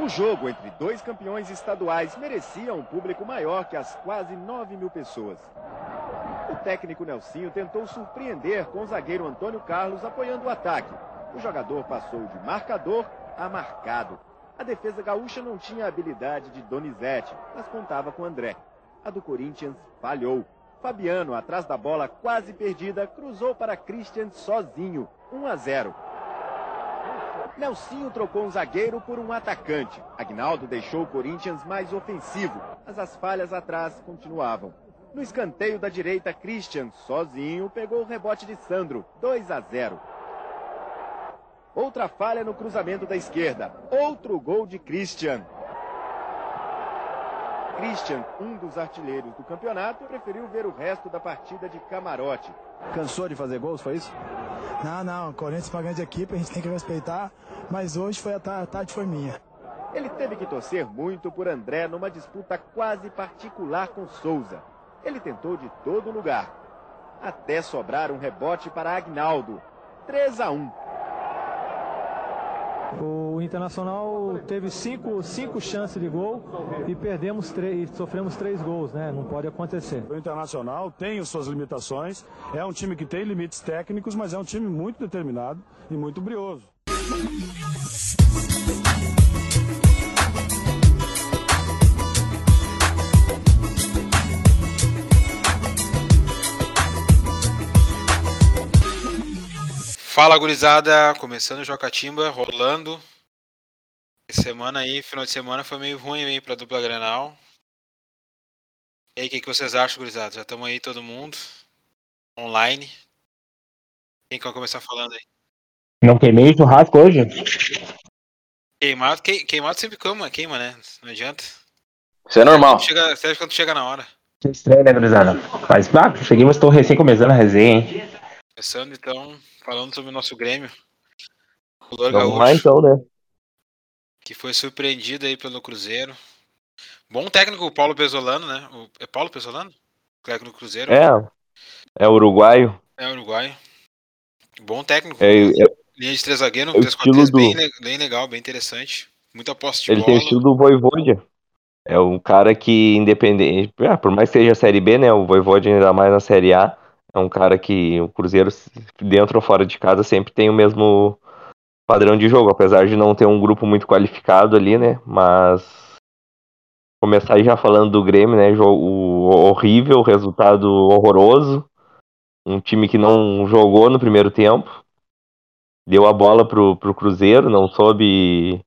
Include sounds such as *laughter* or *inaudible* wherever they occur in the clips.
O jogo entre dois campeões estaduais merecia um público maior que as quase 9 mil pessoas. O técnico Nelsinho tentou surpreender com o zagueiro Antônio Carlos apoiando o ataque. O jogador passou de marcador a marcado. A defesa gaúcha não tinha a habilidade de Donizete, mas contava com André. A do Corinthians falhou. Fabiano, atrás da bola quase perdida, cruzou para Christian sozinho. 1 a 0. Nelsinho trocou um zagueiro por um atacante. Agnaldo deixou o Corinthians mais ofensivo, mas as falhas atrás continuavam. No escanteio da direita, Christian, sozinho, pegou o rebote de Sandro, 2 a 0. Outra falha no cruzamento da esquerda. Outro gol de Christian. Christian, um dos artilheiros do campeonato, preferiu ver o resto da partida de camarote. Cansou de fazer gols, foi isso? Não, não, Corinthians é uma grande equipe, a gente tem que respeitar, mas hoje foi a tarde foi minha. Ele teve que torcer muito por André numa disputa quase particular com Souza. Ele tentou de todo lugar, até sobrar um rebote para Agnaldo. 3 a 1. O Internacional teve cinco, cinco chances de gol e perdemos três, sofremos três gols, né? Não pode acontecer. O Internacional tem suas limitações, é um time que tem limites técnicos, mas é um time muito determinado e muito brioso. Fala gurizada, começando o Jocatimba, rolando. Semana aí, final de semana foi meio ruim aí pra dupla Grenal. E aí, o que, que vocês acham, gurizada? Já estamos aí todo mundo online. Quem quer começar falando aí? Não queimei churrasco hoje? Queimado, que, queimado sempre queima, queima, né? Não adianta. Isso é normal. Chega, serve quando chega na hora. Que estranho, né, gurizada? Mas, ah, cheguei, mas tô recém começando a resenha, hein? Começando então, falando sobre o nosso Grêmio. O Vamos Gaúcho, lá então, né? que foi surpreendido aí pelo Cruzeiro. Bom técnico o Paulo Pesolano, né? O, é Paulo Pesolano? Técnico do Cruzeiro. É, é uruguaio. É uruguaio. Bom técnico. É, é- Linha de três zagueiros, é o 3 4 3 estilo bem, do- le- bem legal, bem interessante. Muita posse de ele bola. tem o estilo do Voivode. É um cara que, independente, ah, por mais que seja a Série B, né? O Voivode ainda mais na Série A. É um cara que o Cruzeiro, dentro ou fora de casa, sempre tem o mesmo padrão de jogo, apesar de não ter um grupo muito qualificado ali, né? Mas começar já falando do Grêmio, né? Jogo horrível, resultado horroroso. Um time que não jogou no primeiro tempo. Deu a bola pro, pro Cruzeiro, não soube.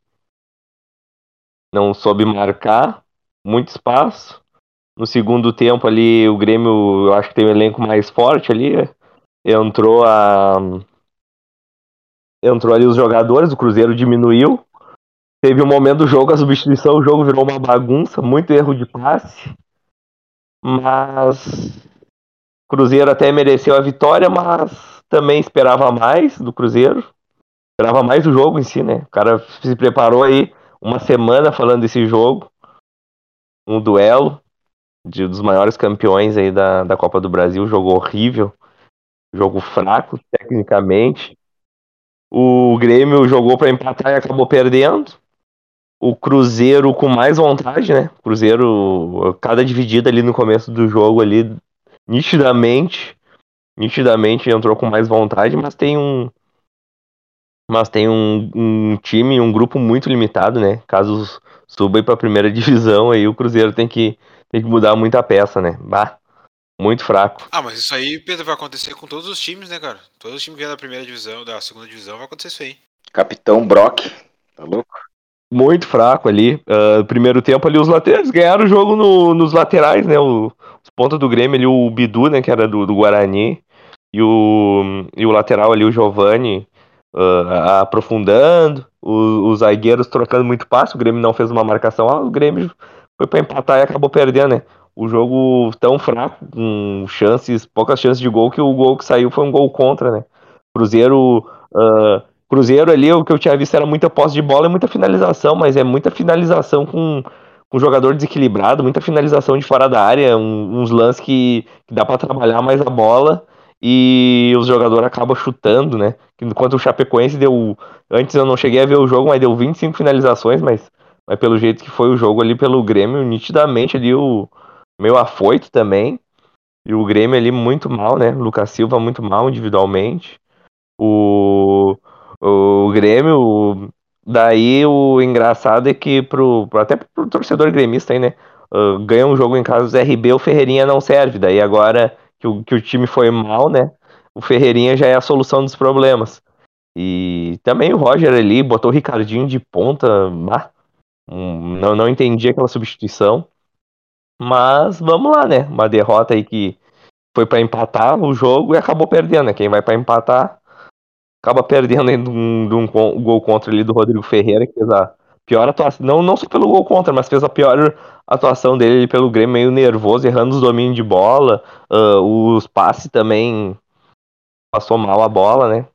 Não soube marcar. Muito espaço. No segundo tempo ali, o Grêmio, eu acho que tem um elenco mais forte ali. Entrou a. Entrou ali os jogadores, o Cruzeiro diminuiu. Teve um momento do jogo, a substituição, o jogo virou uma bagunça, muito erro de passe. Mas Cruzeiro até mereceu a vitória, mas também esperava mais do Cruzeiro. Esperava mais do jogo em si, né? O cara se preparou aí uma semana falando desse jogo. Um duelo de, dos maiores campeões aí da, da Copa do Brasil. Jogo horrível. Jogo fraco, tecnicamente. O Grêmio jogou para empatar e acabou perdendo. O Cruzeiro com mais vontade, né? Cruzeiro, cada dividida ali no começo do jogo ali, nitidamente, nitidamente entrou com mais vontade, mas tem um mas tem um, um time, um grupo muito limitado, né? Caso suba aí pra primeira *laughs* divisão, aí o Cruzeiro tem que, tem que mudar muita peça, né? Bah, muito fraco. Ah, mas isso aí, Pedro, vai acontecer com todos os times, né, cara? Todos os times que vêm da primeira divisão, da segunda divisão, vai acontecer isso aí. Capitão Brock. Tá louco? Muito fraco ali. Ah, primeiro tempo ali, os laterais ganharam o jogo no- nos laterais, né? O, os pontos do Grêmio ali, o Bidu, né? Que era do, do Guarani. E o, e o lateral ali, o Giovani, ah, aprofundando. O- os zagueiros trocando muito passe. O Grêmio não fez uma marcação. Ah, o Grêmio foi pra empatar e acabou perdendo, né? O jogo tão fraco, com chances, poucas chances de gol, que o gol que saiu foi um gol contra, né? Cruzeiro. ah, Cruzeiro ali, o que eu tinha visto era muita posse de bola e muita finalização, mas é muita finalização com, com jogador desequilibrado, muita finalização de fora da área, um- uns lances que, que dá pra trabalhar mais a bola e os jogadores acabam chutando, né? Enquanto o Chapecoense deu. Antes eu não cheguei a ver o jogo, mas deu 25 finalizações, mas mas pelo jeito que foi o jogo ali pelo Grêmio, nitidamente ali o meio afoito também. E o Grêmio ali muito mal, né? Lucas Silva muito mal individualmente. O, o Grêmio, daí o engraçado é que pro, até pro torcedor gremista aí, né? Uh, ganha um jogo em casa do RB, o Ferreirinha não serve. Daí agora que o, que o time foi mal, né? O Ferreirinha já é a solução dos problemas. E também o Roger ali botou o Ricardinho de ponta. Bah, um, não, não entendi aquela substituição. Mas vamos lá, né? Uma derrota aí que foi para empatar o jogo e acabou perdendo, né? Quem vai para empatar acaba perdendo de um, de um, gol contra ali do Rodrigo Ferreira, que fez a pior atuação. Não, não só pelo gol contra, mas fez a pior atuação dele pelo Grêmio, meio nervoso, errando os domínios de bola. Uh, os passes também passou mal a bola, né?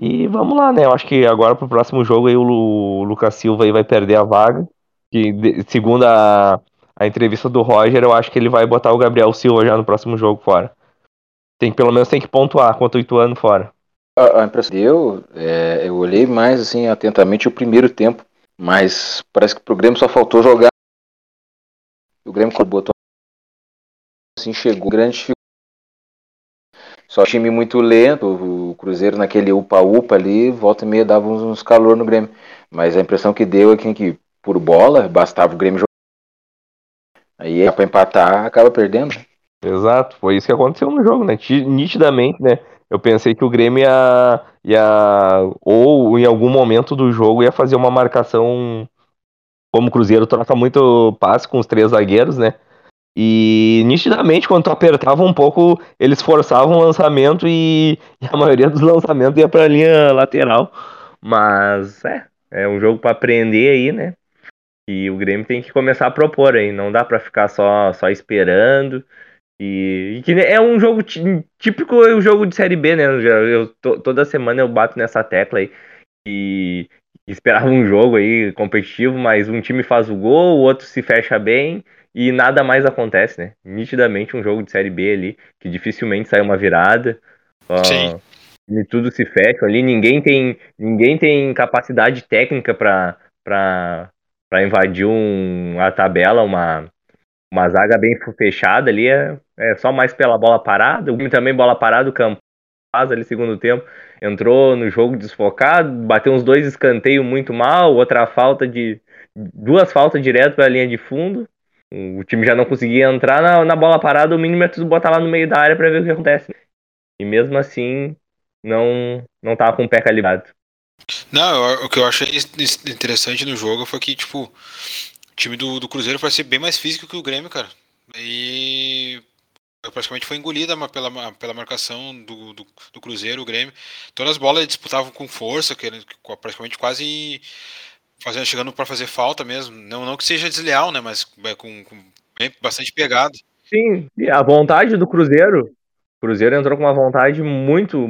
E vamos lá, né? Eu acho que agora pro próximo jogo aí o Lucas Silva aí vai perder a vaga. Que, segundo a, a entrevista do Roger, eu acho que ele vai botar o Gabriel Silva já no próximo jogo fora. Tem pelo menos tem que pontuar contra o Ituano fora. A impressão deu, é, eu olhei mais assim atentamente o primeiro tempo, mas parece que pro Grêmio só faltou jogar. O Grêmio botou assim chegou grande só time muito lento, o Cruzeiro naquele upa-upa ali, volta e meia dava uns, calor no Grêmio. Mas a impressão que deu é que, por bola, bastava o Grêmio jogar. Aí pra empatar, acaba perdendo. Exato, foi isso que aconteceu no jogo, né? Nitidamente, né? Eu pensei que o Grêmio ia, ia ou em algum momento do jogo ia fazer uma marcação como o Cruzeiro troca muito passe com os três zagueiros, né? E nitidamente, quando tu apertava um pouco, eles forçavam o lançamento e, e a maioria dos lançamentos ia pra linha lateral. Mas é, é um jogo para aprender aí, né? E o Grêmio tem que começar a propor aí, não dá para ficar só, só esperando. E, e, que é um jogo típico o jogo de série B, né? Eu, toda semana eu bato nessa tecla aí. E esperava um jogo aí competitivo, mas um time faz o gol, o outro se fecha bem e nada mais acontece, né? Nitidamente um jogo de Série B ali, que dificilmente sai uma virada. Sim. e tudo se fecha ali, ninguém tem, ninguém tem capacidade técnica para invadir um, a tabela, uma, uma zaga bem fechada ali, é, é só mais pela bola parada, o também bola parada, o campo ali segundo tempo, entrou no jogo desfocado, bateu uns dois escanteios muito mal, outra falta de duas faltas direto para a linha de fundo, o time já não conseguia entrar na, na bola parada, o mínimo é tudo botar lá no meio da área para ver o que acontece. E mesmo assim, não não tava com o pé calibrado. Não, o que eu achei interessante no jogo foi que, tipo, o time do, do Cruzeiro parece ser bem mais físico que o Grêmio, cara. E praticamente foi engolida pela, pela marcação do, do, do Cruzeiro, o Grêmio. Todas as bolas disputavam com força, que praticamente quase fazendo, chegando para fazer falta mesmo. Não, não que seja desleal, né? Mas é com, com bastante pegado. Sim, a vontade do Cruzeiro. O Cruzeiro entrou com uma vontade muito.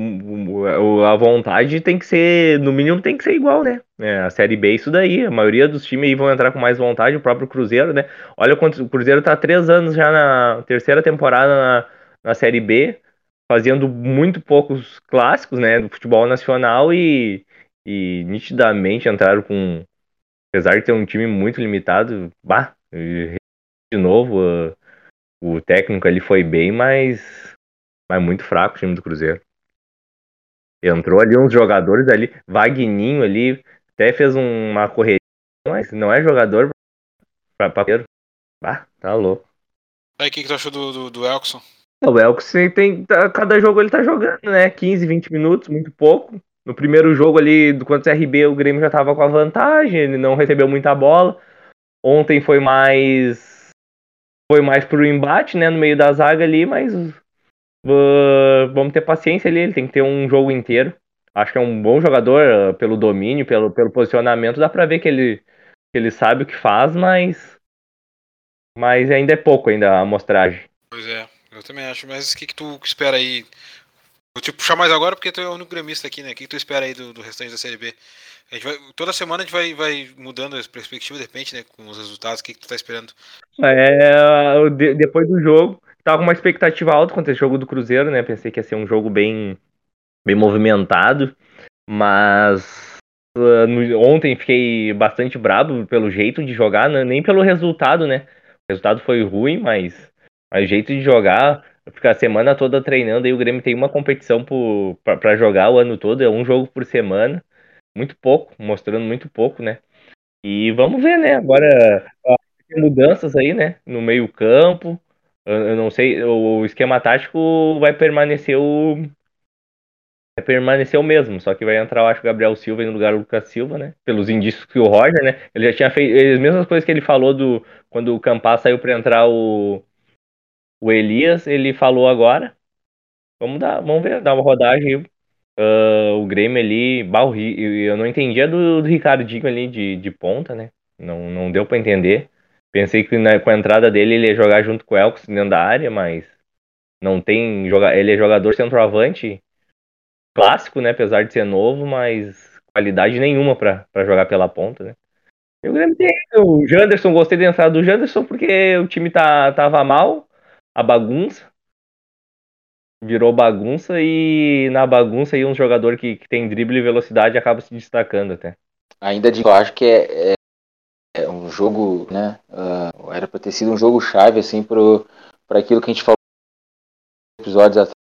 A vontade tem que ser, no mínimo, tem que ser igual, né? É, a Série B é isso daí. A maioria dos times aí vão entrar com mais vontade, o próprio Cruzeiro, né? Olha quanto o Cruzeiro tá há três anos já na terceira temporada na, na Série B, fazendo muito poucos clássicos, né? Do futebol nacional e, e nitidamente entraram com, apesar de ter um time muito limitado, bah, de novo, uh, o técnico ali foi bem, mas, mas muito fraco o time do Cruzeiro. Entrou ali uns jogadores ali, Vagninho ali, até fez uma correria, mas não é jogador pra papeiro. Bah, tá louco. Aí, o que, que tu achou do, do, do Elkson? O Elkson tem. Tá, cada jogo ele tá jogando, né? 15, 20 minutos, muito pouco. No primeiro jogo ali, do quanto RB, o Grêmio já estava com a vantagem, ele não recebeu muita bola. Ontem foi mais. Foi mais pro embate, né? No meio da zaga ali, mas. Uh, vamos ter paciência ali, ele tem que ter um jogo inteiro. Acho que é um bom jogador uh, pelo domínio, pelo, pelo posicionamento. Dá pra ver que ele, que ele sabe o que faz, mas. Mas ainda é pouco ainda a amostragem. Pois é, eu também acho. Mas o que, que tu espera aí Vou te puxar mais agora porque tu é o único gremista aqui, né? O que tu espera aí do, do restante da Série B? A gente vai, toda semana a gente vai, vai mudando as perspectivas, de repente, né? Com os resultados, o que, que tu tá esperando? É, de, depois do jogo, tava com uma expectativa alta quanto esse jogo do Cruzeiro, né? Pensei que ia ser um jogo bem, bem movimentado, mas no, ontem fiquei bastante brabo pelo jeito de jogar, né? nem pelo resultado, né? O resultado foi ruim, mas o jeito de jogar, ficar a semana toda treinando, aí o Grêmio tem uma competição para jogar o ano todo, é um jogo por semana, muito pouco, mostrando muito pouco, né? E vamos ver, né? Agora tem mudanças aí, né? No meio campo, eu não sei, o esquema tático vai permanecer o vai permanecer o mesmo, só que vai entrar, eu acho, o Gabriel Silva no lugar do Lucas Silva, né? Pelos indícios que o Roger, né? Ele já tinha feito as mesmas coisas que ele falou do quando o Campas saiu para entrar o o Elias, ele falou agora. Vamos dar, vamos ver, dar uma rodagem. Uh, o Grêmio ali, bah, eu não entendia do, do Ricardinho ali de, de ponta, né? Não, não deu para entender. Pensei que na, com a entrada dele ele ia jogar junto com o Elks dentro da área, mas não tem. Ele é jogador centroavante clássico, né? Apesar de ser novo, mas qualidade nenhuma para jogar pela ponta, né? E o Grêmio tem o Janderson, gostei da entrada do Janderson porque o time tá, tava mal, a bagunça. Virou bagunça e na bagunça aí um jogador que, que tem drible e velocidade acaba se destacando até. Ainda digo, eu acho que é, é é um jogo, né? Uh, era para ter sido um jogo chave assim para aquilo que a gente falou episódios atrás,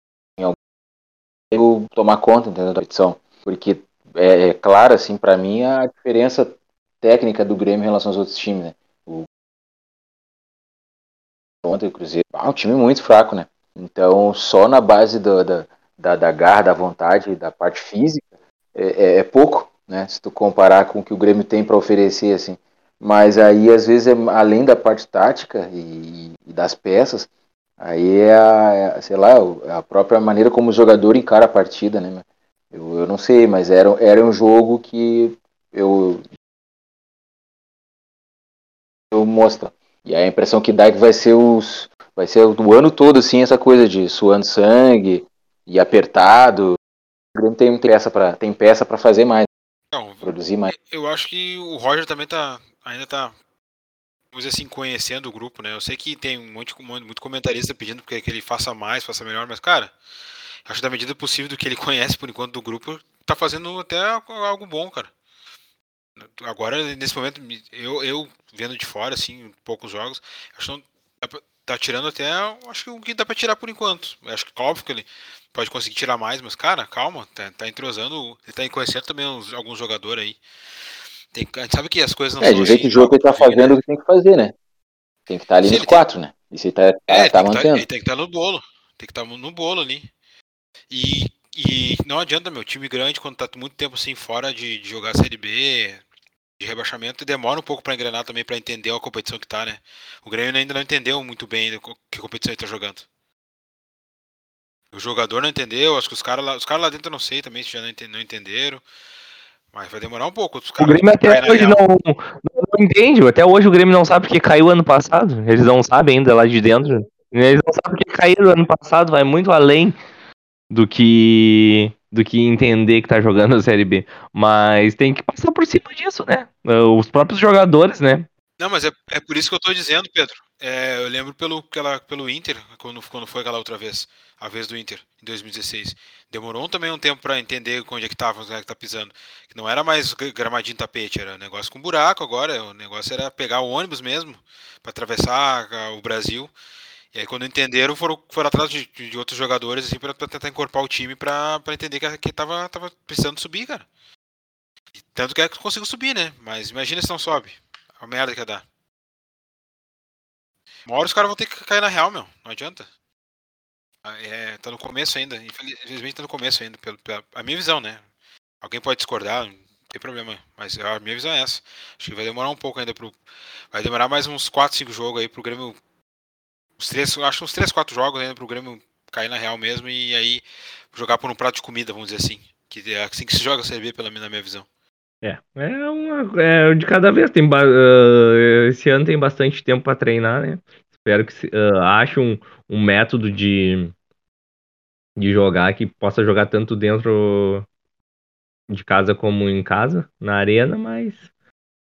eu tomar conta entendeu, da competição, porque é, é claro assim para mim a diferença técnica do Grêmio em relação aos outros times, né? O ontem o Cruzeiro, ah, um time muito fraco, né? Então só na base do, da, da, da garra, da vontade, da parte física é, é, é pouco, né? Se tu comparar com o que o Grêmio tem para oferecer assim. Mas aí, às vezes, é, além da parte tática e, e das peças, aí é a, é, sei lá, a própria maneira como o jogador encara a partida, né? Eu, eu não sei, mas era, era um jogo que eu, eu mostro. E a impressão que dá é que vai ser os vai ser o ano todo assim essa coisa de suando sangue e apertado. O Grêmio tem peça para tem peça para fazer mais, Não, produzir mais. Eu acho que o Roger também tá ainda tá, vamos dizer assim, conhecendo o grupo, né? Eu sei que tem muito, muito comentarista pedindo que ele faça mais, faça melhor, mas, cara, acho que da medida possível do que ele *laughs* conhece por enquanto do grupo, tá fazendo até algo bom, cara. Agora, nesse momento, eu, eu vendo de fora, assim, poucos jogos, acho que não, tá tirando até, acho que o que dá pra tirar por enquanto. Acho que óbvio que ele pode conseguir tirar mais, mas, cara, calma, tá, tá entrosando, ele tá conhecendo também uns, alguns jogadores aí. Tem, a gente sabe que as coisas não é, são. De jeito assim, o jogo que ele tá fazendo né? o que tem que fazer, né? Tem que estar tá ali Sim, nos quatro, tem... né? Isso ele tá, é, tá, tá mantendo. Tá, ele tem que estar tá no bolo. Tem que estar tá no bolo ali. E, e não adianta, meu, time grande, quando tá muito tempo assim fora de, de jogar Série B, de rebaixamento, demora um pouco para engrenar também para entender a competição que tá, né? O Grêmio ainda não entendeu muito bem que competição ele tá jogando. O jogador não entendeu, acho que os caras lá, os caras lá dentro eu não sei também se já não entenderam. Mas vai demorar um pouco. o Grêmio até hoje não, não, não, entende. Até hoje o Grêmio não sabe porque caiu ano passado. Eles não sabem ainda lá de dentro. Eles não sabem porque caiu ano passado. Vai muito além do que do que entender que tá jogando a Série B. Mas tem que passar por cima disso, né? Os próprios jogadores, né? Não, mas é, é por isso que eu tô dizendo, Pedro. É, eu lembro pelo, aquela, pelo Inter, quando, quando foi aquela outra vez, a vez do Inter, em 2016. Demorou também um tempo para entender onde é que tava, onde é que tá pisando. Que não era mais gramadinho tapete, era negócio com buraco agora. O negócio era pegar o ônibus mesmo para atravessar o Brasil. E aí quando entenderam, foram, foram atrás de, de outros jogadores assim, para tentar incorporar o time para entender que, que tava, tava precisando subir, cara. E tanto que é que conseguiu subir, né? Mas imagina se não sobe. A merda que ia dar. Uma hora os caras vão ter que cair na real, meu. Não adianta. Ah, é, tá no começo ainda. Infelizmente tá no começo ainda. Pela, pela, a minha visão, né? Alguém pode discordar, não tem problema. Mas a minha visão é essa. Acho que vai demorar um pouco ainda pro. Vai demorar mais uns 4, 5 jogos aí pro Grêmio. Uns 3, acho uns 3, 4 jogos ainda pro Grêmio cair na real mesmo e aí jogar por um prato de comida, vamos dizer assim. Que é assim que se joga a Série B, pela, na minha visão. É, é, uma, é de cada vez. Tem, uh, esse ano tem bastante tempo para treinar, né? Espero que uh, ache um, um método de, de jogar que possa jogar tanto dentro de casa como em casa, na arena, mas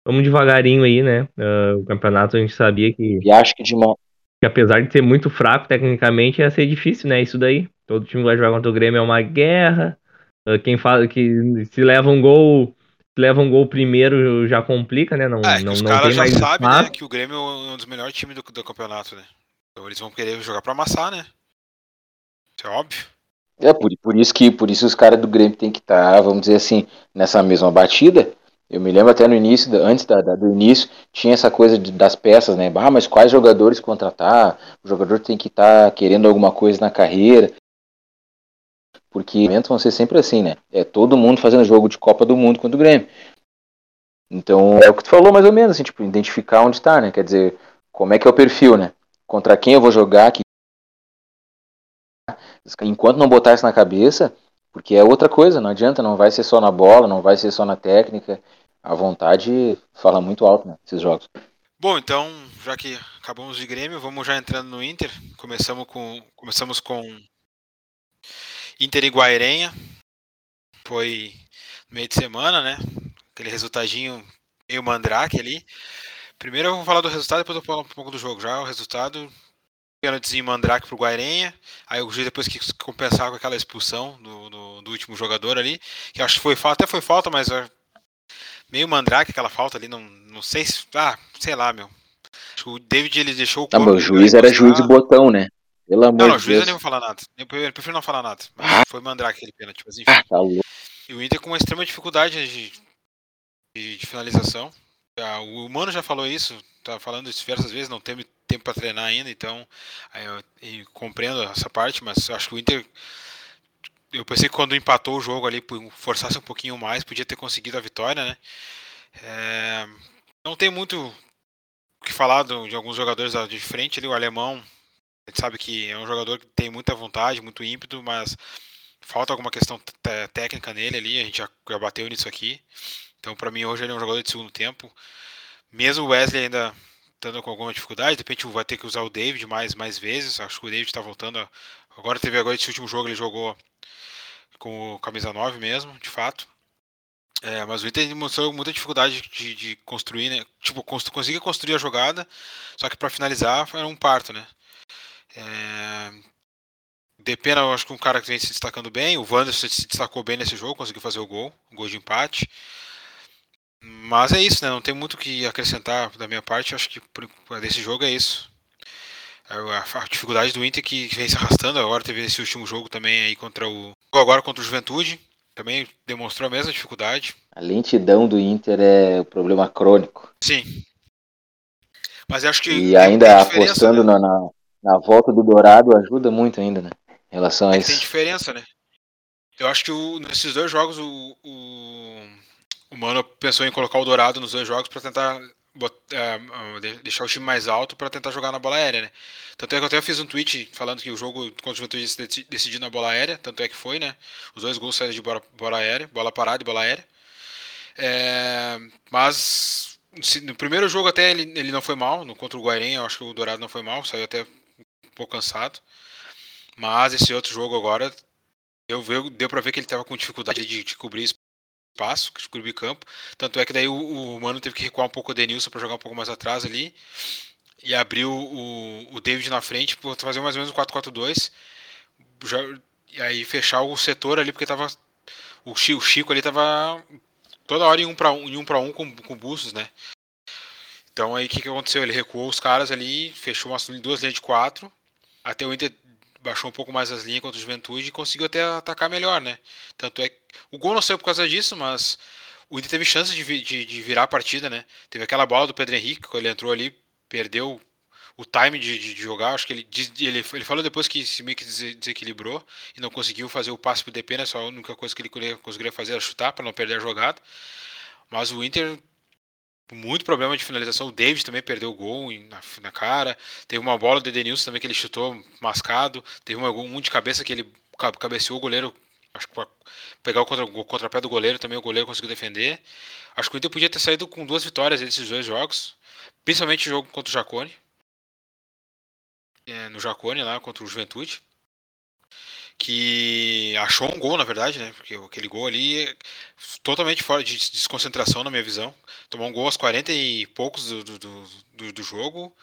vamos devagarinho aí, né? Uh, o campeonato a gente sabia que. E acho que de mão. Que apesar de ser muito fraco tecnicamente, ia ser difícil, né? Isso daí. Todo time vai jogar contra o Grêmio é uma guerra. Uh, quem fala que se leva um gol leva um gol primeiro já complica, né? Não, É, que não, os não caras tem já mais sabem, né, que o Grêmio é um dos melhores times do, do campeonato, né? Então eles vão querer jogar pra amassar, né? Isso é óbvio. É, por, por isso que por isso os caras do Grêmio tem que estar, vamos dizer assim, nessa mesma batida. Eu me lembro até no início, antes da, da- do início, tinha essa coisa de- das peças, né? Ah, mas quais jogadores contratar? O jogador tem que estar querendo alguma coisa na carreira. Porque eventos vão ser sempre assim, né? É todo mundo fazendo jogo de Copa do Mundo contra o Grêmio. Então, é o que tu falou mais ou menos, assim, tipo, identificar onde tá, né? Quer dizer, como é que é o perfil, né? Contra quem eu vou jogar, que enquanto não botar isso na cabeça, porque é outra coisa, não adianta, não vai ser só na bola, não vai ser só na técnica. A vontade fala muito alto, né? Esses jogos. Bom, então, já que acabamos de Grêmio, vamos já entrando no Inter. Começamos com, começamos com Inter e Guairenha. Foi meio de semana, né? Aquele resultadinho meio mandrake ali. Primeiro eu vou falar do resultado, depois eu falo um pouco do jogo. Já o resultado, pênaltizinho mandrake pro Guairenha. Aí o juiz depois que compensar com aquela expulsão do, do, do último jogador ali, que acho que foi falta, até foi falta, mas meio mandrake aquela falta ali, não, não sei se. Ah, sei lá, meu. O David ele deixou o Não, corpo mas o juiz era juiz de botão, né? Pelo amor Não, não, de juiz eu Deus. nem vou falar nada. Eu eu prefiro não falar nada. Ah. Foi mandrake aquele pênalti, mas enfim. Ah, tá. E o Inter com uma extrema dificuldade de, de, de finalização. O Mano já falou isso, tá falando isso diversas vezes, não teve tempo para treinar ainda, então eu, eu compreendo essa parte, mas eu acho que o Inter. Eu pensei que quando empatou o jogo ali, forçasse um pouquinho mais, podia ter conseguido a vitória, né? É, não tem muito o que falar do- de alguns jogadores de frente ali, o alemão. A gente sabe que é um jogador que tem muita vontade, muito ímpeto, mas falta alguma questão té- técnica nele ali, a gente já, já bateu nisso aqui. Então, para mim, hoje ele é um jogador de segundo tempo. Mesmo o Wesley ainda estando com alguma dificuldade, de repente vai ter que usar o David mais, mais vezes. Acho que o David está voltando. a- Agora teve agora esse último jogo, ele jogou com o camisa 9 mesmo, de fato. É, mas o Inter mostrou muita dificuldade de, de construir, né? Tipo, constru, construir a jogada, só que para finalizar era um parto, né? É, Depena, eu acho que um cara que vem se destacando bem. O Wanderson se destacou bem nesse jogo, conseguiu fazer o gol, o gol de empate. Mas é isso, né? Não tem muito o que acrescentar da minha parte. Acho que desse jogo é isso. A, a dificuldade do Inter que vem se arrastando. Agora teve esse último jogo também aí contra o. Agora contra o Juventude. Também demonstrou a mesma dificuldade. A lentidão do Inter é o problema crônico. Sim. Mas acho que. E ainda apostando né? na, na, volta do Dourado ajuda muito ainda, né? Em relação a É que tem isso. diferença, né? Eu acho que o- nesses dois jogos o, o, o Mano pensou em colocar o Dourado nos dois jogos para tentar bot- ah, de- deixar o time mais alto para tentar jogar na bola aérea, né? Tanto é que eu até fiz um tweet falando que o jogo contra o Juventude decidiu na bola aérea, tanto é que foi, né? Os dois gols saíram de bola, bola aérea, bola parada e bola aérea. É, mas no primeiro jogo até ele, ele não foi mal, no contra o Guairenha eu acho que o Dourado não foi mal, saiu até um pouco cansado. Mas esse outro jogo agora eu, eu, deu pra ver que ele tava com dificuldade de, de cobrir espaço, de cobrir campo. Tanto é que daí o, o Mano teve que recuar um pouco o Denilson para jogar um pouco mais atrás ali. E abriu o, o David na frente para fazer mais ou menos um 4-4-2. Já- E aí fechar o setor ali, porque tava. O Chico, o Chico ali tava toda hora em um para um, em um, um com, com Bustos, né? Então aí o que, que aconteceu? Ele recuou os caras ali, fechou umas duas linhas de quatro. Até o Inter baixou um pouco mais as linhas contra o Juventude e conseguiu até atacar melhor, né? Tanto é que o gol não saiu por causa disso, mas o Inter teve chance de, de, de virar a partida, né? Teve aquela bola do Pedro Henrique, quando ele entrou ali, perdeu o time de, de- jogar. Acho que ele, ele, ele falou depois que se meio que dese- desequilibrou e não conseguiu fazer o passe pro DP, né? Só a única coisa que ele conseguiria- fazer era chutar para não perder a jogada. Mas o Inter muito problema de finalização. O David também perdeu o gol na, na cara. Teve uma bola do Edenilson também que ele chutou mascado. Teve uma, um de cabeça que ele ca- cabeceou o goleiro. Acho que pegar o, contra, o contrapé do goleiro também o goleiro conseguiu defender. Acho que o Inter podia ter saído com duas vitórias desses dois jogos. Principalmente o jogo contra o Jacone. É, no Jacone lá contra o Juventude. Que achou um gol, na verdade, né? Porque aquele gol ali é totalmente fora de desconcentração na minha visão tomou um gol aos 40 e poucos do, do, do, do jogo.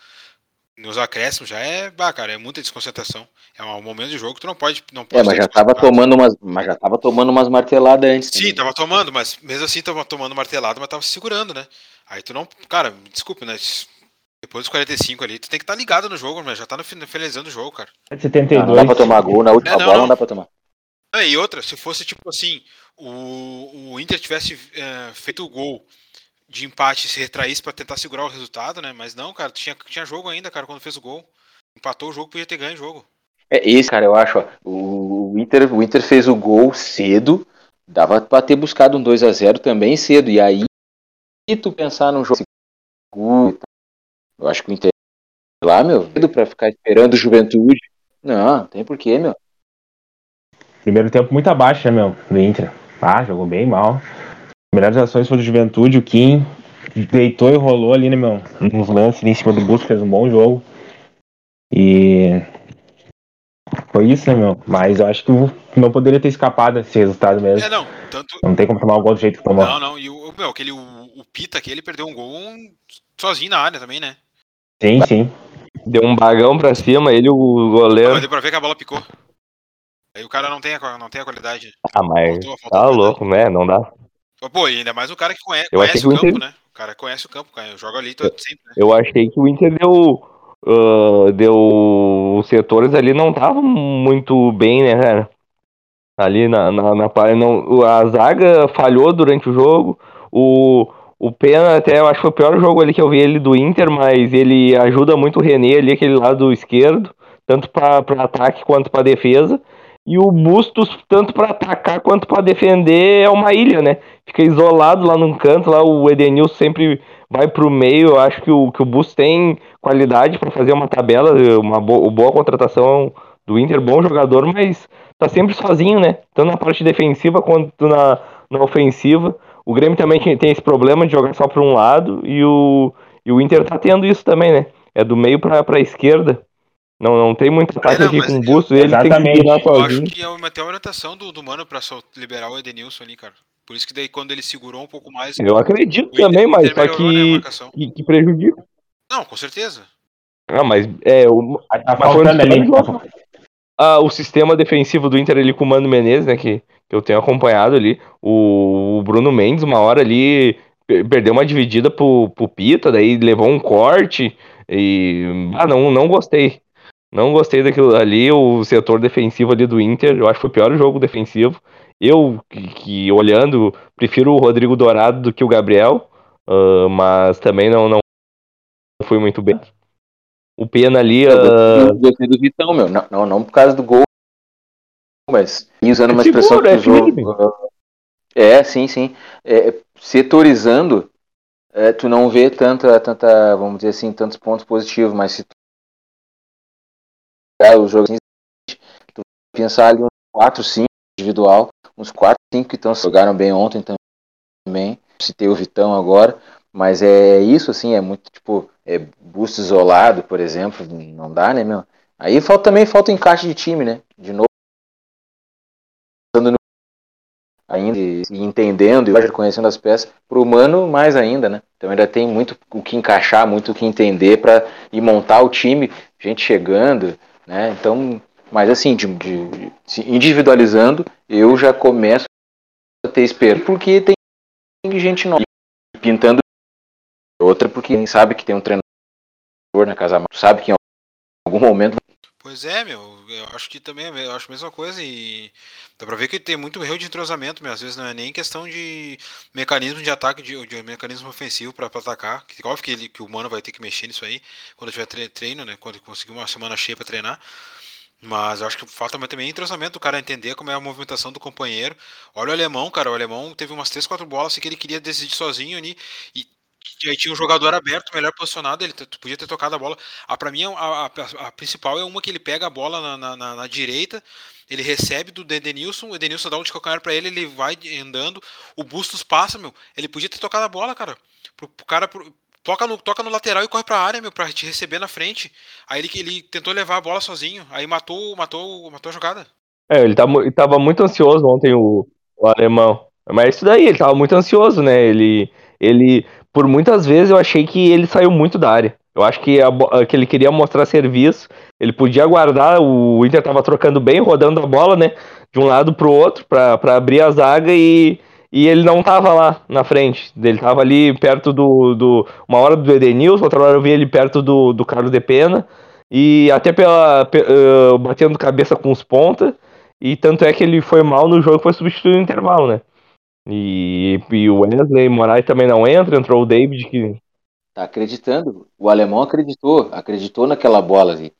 nos acréscimos já é, bah, cara, é muita desconcentração. É um momento de jogo que tu não pode. Não pode É, mas já tava tomando umas, mas já tava tomando umas marteladas antes. Sim, também. tava tomando, mas mesmo assim tava tomando martelado, mas tava se segurando, né? Aí tu não. Cara, desculpe, né? Depois dos 45 ali, tu tem que estar ligado no jogo, mas já tá no fin- finalizando o jogo, cara. Ah, não 72. dá pra tomar gol na última É, não, bola, não. não. dá pra tomar. Ah, E outra, se fosse tipo assim, o, o Inter tivesse eh, feito o gol de empate e se retraísse pra tentar segurar o resultado, né? Mas não, cara, tinha, tinha jogo ainda, cara, quando fez o gol. Empatou o jogo, podia ter ganho o jogo. É esse, cara, eu acho, ó, o, o Inter, o Inter fez o gol cedo, dava pra ter buscado um 2 a 0 também cedo, e aí se tu pensar num jogo seguro, e eu acho que o Inter lá, meu, cedo pra ficar esperando o Juventude. Não, não tem porquê, meu. Primeiro tempo muito abaixo, né, meu? Do Inter. Ah, jogou bem mal. Melhores ações foram do Juventude, o Kim deitou e rolou ali, né, meu? Nos lances ali em cima do Busco, fez um bom jogo. E. Foi isso, né, meu? Mas eu acho que o- não poderia ter escapado esse resultado mesmo. É, não, tanto. Não tem como tomar o gol do jeito que tomou. Não, não, e o, meu, aquele, o, o Pita aqui, ele perdeu um gol sozinho na área também, né? Sim, sim. Deu um bagão pra cima, ele, o goleiro. Mas deu pra ver que a bola picou. Aí o cara não tem a, não tem a qualidade. Ah, mas Faltou, faltou tá qualidade. louco, né? Não dá. Pô, e ainda mais o cara que conhece, Eu achei conhece o que o campo, Inter- né? O cara conhece o campo, cara. Joga ali todo, sempre, né? Eu achei que o Inter deu. ah, deu. Os setores ali não estavam muito bem, né, cara? Ali na, na, na não, o- a zaga falhou durante o jogo. O, o Pena, até eu acho que foi o pior jogo ali que eu vi ele do Inter, mas ele ajuda muito o René ali, aquele lado esquerdo, tanto para ataque quanto para defesa. E o Bustos, tanto para atacar quanto para defender, é uma ilha, né? Fica isolado lá num canto, lá o Edenilson sempre vai pro meio. Eu acho que o, que o Bustos tem qualidade para fazer uma tabela, uma boa, boa contratação do Inter, bom jogador, mas tá sempre sozinho, né? Tanto na parte defensiva quanto na, na ofensiva. O Grêmio também tem tem esse problema de jogar só para um lado e o, e o Inter tá tendo isso também, né? É do meio pra, pra esquerda. Não, não tem muito ataque não, aqui com o Bustos, ele tem que Exatamente. se virar Eu acho que é uma, até uma orientação do, do Mano pra sol- liberar o Edenilson ali, cara. Por isso que daí quando ele segurou um pouco mais. Eu acredito Inter- também, mas só né, a que, que, que prejudica. Não, com certeza. Ah, mas é, o, Tá faltando ali. jogo. ah, o sistema defensivo do Inter ali com o Mano Menezes, né, que, que eu tenho acompanhado ali, o, o Bruno Mendes, uma hora ali, per- perdeu uma dividida pro, pro Pita, daí levou um corte, e, ah, não, não gostei, não gostei daquilo ali, o setor defensivo ali do Inter, eu acho que foi o pior jogo defensivo, eu, que, que olhando, prefiro o Rodrigo Dourado do que o Gabriel, ah, mas também não, não fui muito bem. O Pena ali, Eu ah, gostei do Vitão, meu. Não, não, não por causa do gol, mas usando uma É expressão seguro, que é usou, firme. É, sim, sim. É, setorizando, é, tu não vê tanta, tanta, vamos dizer assim, tantos pontos positivos, mas se tu pegar os jogos, assim, tu pensar ali uns 4, 5 individual, uns 4, 5 que tão, jogaram bem ontem também, citei o Vitão agora, mas é isso, assim, é muito, tipo, é busto isolado, por exemplo, não dá, né, meu? Aí falta, também falta encaixe de time, né? De novo, ainda e entendendo e reconhecendo as peças, pro humano mais ainda, né? Então ainda tem muito o que encaixar, muito o que entender para ir montar o time, gente chegando, né? Então, mas assim, de, de- individualizando, eu já começo a ter esperança, porque tem gente nova pintando outra, porque quem sabe que tem um treinador na casa, sabe que em algum momento Pois é, meu, eu acho que também, eu acho a mesma coisa e dá pra ver que tem muito erro de entrosamento, meu, às vezes não é nem questão de mecanismo de ataque, de, de mecanismo ofensivo pra, pra atacar, que óbvio que, ele, que o Mano vai ter que mexer nisso aí, quando tiver tre- treino, né, quando conseguir uma semana cheia pra treinar, mas eu acho que falta também entrosamento, do cara entender como é a movimentação do companheiro, olha o alemão, cara, o alemão teve umas 3, 4 bolas que ele queria decidir sozinho ali, e e aí tinha um jogador aberto, melhor posicionado, ele podia ter tocado a bola. Ah, pra mim, a, a- a principal é uma que ele pega a bola na, na- na- direita, ele recebe do Edenilson, o Edenilson dá um de calcanhar pra ele, ele vai andando, o Bustos passa, meu. Ele podia ter tocado a bola, cara. Pro, pro cara. pro- toca, no, toca no lateral e corre pra área, meu, pra te receber na frente. Aí ele, ele tentou levar a bola sozinho, aí matou, matou, matou a jogada. É, ele, tá, mu- ele tava muito ansioso ontem, o, o alemão. Mas isso daí, ele tava muito ansioso, né? Ele, ele, por muitas vezes eu achei que ele saiu muito da área. Eu acho que, a, que ele queria mostrar serviço, ele podia aguardar, o Inter tava trocando bem, rodando a bola, né? De um lado pro outro, para abrir a zaga e, e ele não tava lá na frente. Ele tava ali perto do. do uma hora do Edenilson, outra hora eu vi ele perto do, do Carlos de Pena. E até pela, uh, batendo cabeça com os pontas. E tanto é que ele foi mal no jogo, foi substituído no intervalo, né? E, e o Wesley Moraes também não entra, entrou o David que. Tá acreditando. O alemão acreditou, acreditou naquela bola ali.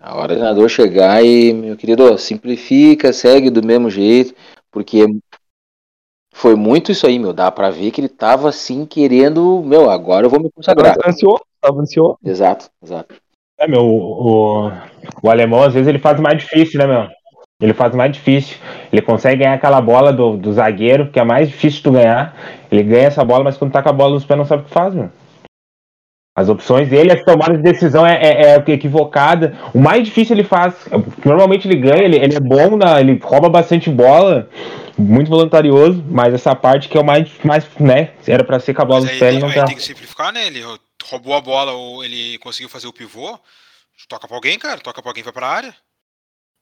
A hora do treinador chegar e, meu querido, simplifica, segue do mesmo jeito, porque foi muito isso aí, meu. Dá pra ver que ele tava assim querendo, meu, agora eu vou me consagrar. Tava ansioso, tava ansioso. Exato, exato. É, meu, o, o alemão às vezes ele faz mais difícil, né, meu? Ele faz mais difícil. Ele consegue ganhar aquela bola do, do zagueiro, que é mais difícil de ganhar. Ele ganha essa bola, mas quando tá com a bola nos pés não sabe o que faz, meu. As opções dele, as tomadas de decisão é, é, é, equivocada. O mais difícil ele faz. Normalmente ele ganha, ele, ele é bom, na, ele rouba bastante bola, muito voluntarioso, mas essa parte que é o mais, mais né? Era para ser com a bola nos pés, não tá. tem que simplificar, né? Ele roubou a bola ou ele conseguiu fazer o pivô. Toca pra alguém, cara. Toca pra alguém vai pra área.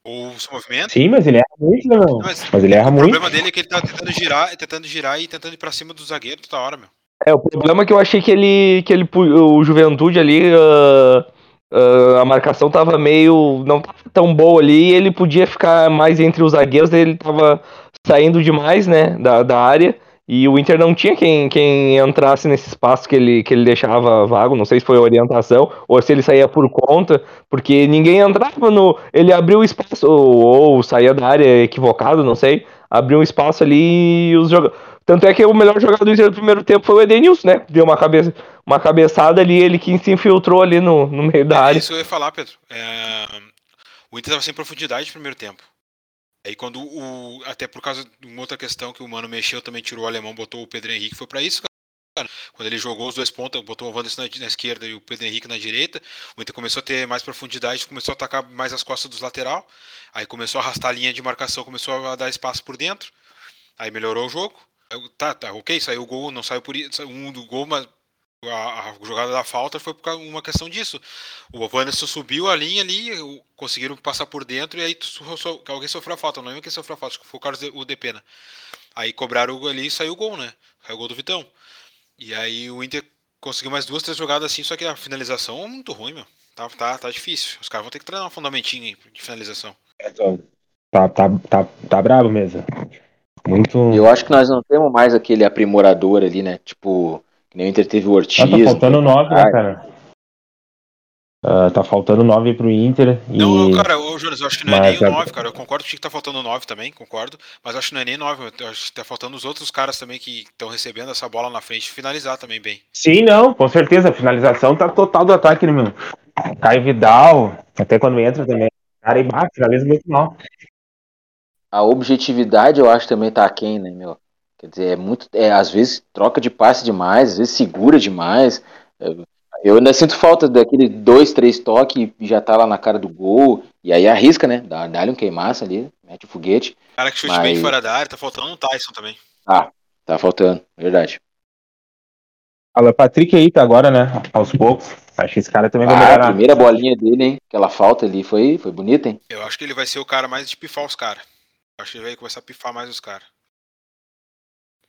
Ou. Sim, mas ele erra muito, né, meu? Mas, mas ele erra o muito. O problema dele é que ele tá tentando girar, tentando girar e tentando ir pra cima do zagueiro toda hora, meu. É, o problema é que eu achei que ele, que ele o Juventude ali, uh, uh, a marcação tava meio, não tava tão boa ali, ele podia ficar mais entre os zagueiros, ele tava saindo demais, né, da, da área, e o Inter não tinha quem, quem entrasse nesse espaço que ele, que ele deixava vago, não sei se foi orientação, ou se ele saía por conta, porque ninguém entrava no, ele abriu o espaço, ou, ou saía da área equivocado, não sei, abriu um espaço ali e os jogadores tanto é que o melhor jogador do Inter do primeiro tempo foi o Edenilson, né? Deu uma, cabeça, uma cabeçada ali, ele que se infiltrou ali no, no meio da é, área. Isso eu ia falar, Pedro. É... O Inter estava sem profundidade no primeiro tempo. Aí quando o. Até por causa de uma outra questão que o Mano mexeu, também tirou o alemão, botou o Pedro Henrique, foi para isso, cara. Quando ele jogou os dois pontos, botou o Wanderson na, na, esquerda e o Pedro Henrique na direita, o Inter começou a ter mais profundidade, começou a atacar mais as costas dos lateral, aí começou a arrastar a linha de marcação, começou a dar espaço por dentro, aí melhorou o jogo. Tá, tá, ok, saiu o gol, não saiu por um do gol, mas a, a, jogada da falta foi por uma questão disso. O Wanderson subiu a linha ali, conseguiram passar por dentro e aí so, alguém sofreu a falta. Não lembro quem sofreu a falta, acho que foi o Carlos de, o Depena. Aí cobraram ali e saiu o gol, né? Saiu o gol do Vitão. E aí o Inter conseguiu mais duas, três jogadas assim, só que a finalização é muito ruim, meu. Tá, tá, tá difícil. Os caras vão ter que treinar um fundamentinho de finalização. Tá, tá, tá, tá bravo mesmo. Muito. Eu acho que nós não temos mais aquele aprimorador ali, né? Tipo, nem o Inter teve o Ortiz. Ah, tá faltando nove, né, cara? Uh, tá faltando nove pro Inter. Não, cara, ô Jonas, eu acho que não é nem o 9, cara. Eu concordo que tá faltando nove também, concordo. Mas acho que não é nem nove. Eu acho que tá faltando os outros caras também que estão recebendo essa bola na frente finalizar também bem. Sim, não, com certeza. A finalização tá total do ataque, né, meu? Caio Vidal, até quando entra também. Cara, e finaliza muito mal a objetividade eu acho também tá aquém, né, meu? Quer dizer, é muito. É, às vezes troca de passe demais, às vezes segura demais. Eu ainda sinto falta daquele dois, três toques e já tá lá na cara do gol. E aí arrisca, né? Dá, dá um queimaça ali, mete o foguete. Cara que chute mas... bem fora da área, tá faltando um Tyson também. Ah, tá faltando, verdade. Fala, Patrick aí tá agora, né? Aos poucos. Acho que esse cara também vai ah, melhorar. A primeira bolinha dele, hein? Aquela falta ali foi, foi bonita, hein? Eu acho que ele vai ser o cara mais de pifar os caras. Acho que ele vai começar a pifar mais os caras.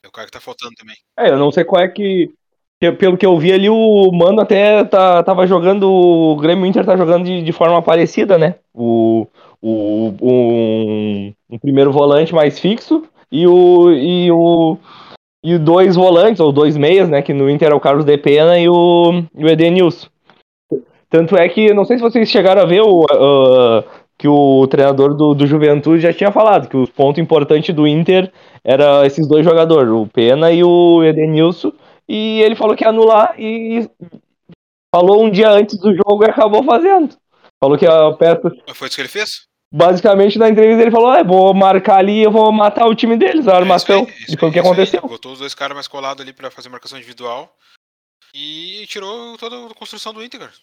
É o cara que tá faltando também. É, eu não sei qual é que. Pelo que eu vi ali, o Mano até tá, tava jogando. O Grêmio Inter tá jogando de, de forma parecida, né? O, o, um, um primeiro volante mais fixo e o. E o e dois volantes, ou dois meias, né? Que no Inter é o Carlos De Pena e o, e o Edenilson. Tanto é que, não sei se vocês chegaram a ver o, uh, que o treinador do, do Juventude já tinha falado, que o ponto importante do Inter era esses dois jogadores, o Pena e o Edenilson, e ele falou que ia anular e falou um dia antes do jogo e acabou fazendo. Falou que a peça. Foi isso que ele fez? Basicamente, na entrevista ele falou: ah, vou marcar ali eu vou matar o time deles, a é armação. É aí, e foi o que aconteceu. Aí. Botou os dois caras mais colados ali para fazer marcação individual e tirou toda a construção do Inter, cara.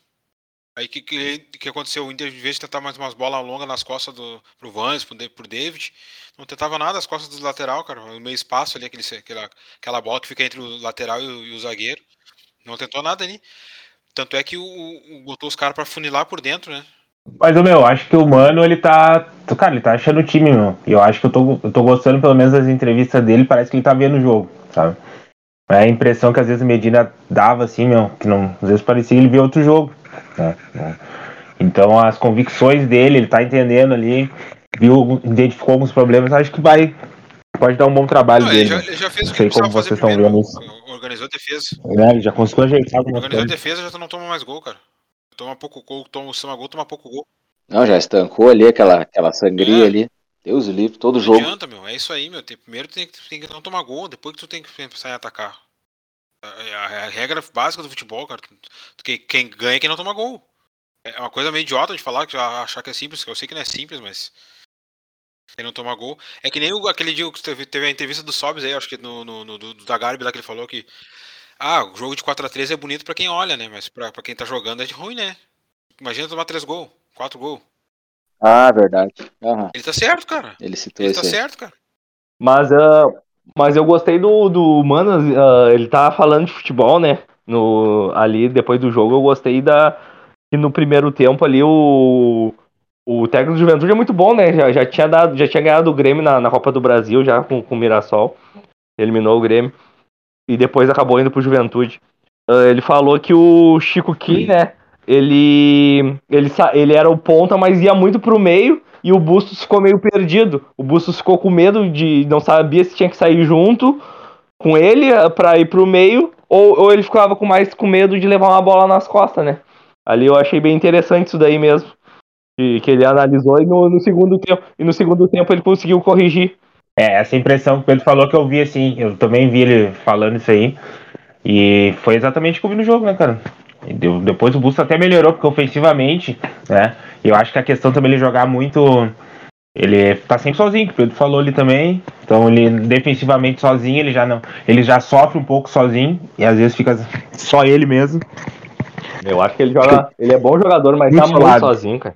Aí que, que, que, aconteceu? O Inter, em vez de tentar mais umas bolas longas nas costas do pro Vans, pro, David, não tentava nada as costas do lateral, cara. No meio espaço ali, aquele, aquela, aquela bola que fica entre o lateral e o, e o zagueiro. Não tentou nada ali. Tanto é que o, o- botou os caras pra funilar por dentro, né? Mas, meu, eu acho que o Mano, ele tá. Cara, ele tá achando o time, meu. E eu acho que eu tô, eu tô gostando, pelo menos, das entrevistas dele. Parece que ele tá vendo o jogo, sabe? É a impressão que às vezes o Medina dava, assim, meu. Que não, às vezes parecia ele ver outro jogo. Né? Então, as convicções dele, ele tá entendendo ali. Viu, identificou alguns problemas. Acho que vai. Pode dar um bom trabalho Não, ele, dele. já, meu. ele já fez o Não que sei como vocês estão vendo isso. Organizou a defesa. É, ele já conseguiu ajeitar algumas Organizou a defesa, já não toma mais gol, cara. Toma pouco gol, toma, toma gol, toma pouco gol. Não, já estancou ali aquela, aquela sangria É. ali. Deus o livre, todo Não jogo. adianta, meu. É isso aí, meu. Tem- Primeiro tu tem, que- tem que não tomar gol, depois que tu tem que pensar em atacar. É a, é a regra básica do futebol, cara. Tu- Quem, ganha é quem não toma gol. É uma coisa meio idiota de falar, que achar que é simples, que eu sei que não é simples, mas. Quem não toma gol. É que nem o- aquele dia que teve, teve a entrevista do Sobs aí, acho que no, no, no- do, da Garbi lá que ele falou que. Ah, o jogo de 4x3 é bonito pra quem olha, né? Mas pra, pra quem tá jogando é ruim, né? Imagina tomar 3 gols, 4 gols. Ah, verdade. Aham, Ele tá certo, cara. ele citou Ele tá aí. certo, cara. Mas, ah, mas eu gostei do, do Manas, ah, ele tá falando de futebol, né? No, ali, depois do jogo, eu gostei da. Que no primeiro tempo ali o. O técnico do Juventude é muito bom, né? Já, já, tinha, dado, já tinha ganhado o Grêmio na, na Copa do Brasil, já com, com o Mirassol. Eliminou o Grêmio. E depois acabou indo pro Juventude. Ah, ele falou que o Chico Kim, né? Ele, ele, ele era o ponta, mas ia muito pro meio e o Bustos ficou meio perdido. O Bustos ficou com medo de. não sabia se tinha que sair junto com ele eh, pra ir pro meio, ou, ou ele ficava com mais com medo de levar uma bola nas costas, né? Ali eu achei bem interessante isso daí mesmo. Que, que ele analisou e no, no segundo tempo. E no segundo tempo ele conseguiu corrigir. É, essa impressão que o Pedro falou que eu vi, assim, eu também vi ele falando isso aí. E foi exatamente o que eu vi no jogo, né, cara? Depois o Busto até melhorou, porque ofensivamente, né? Eu acho que a questão também ele jogar muito. Ele tá sempre sozinho, que o Pedro falou ali também. Então ele defensivamente sozinho, ele já não. Ele já sofre um pouco sozinho. E às vezes fica só ele mesmo. Eu acho que ele joga. Ele é bom jogador, mas Muito tá muito sozinho, cara.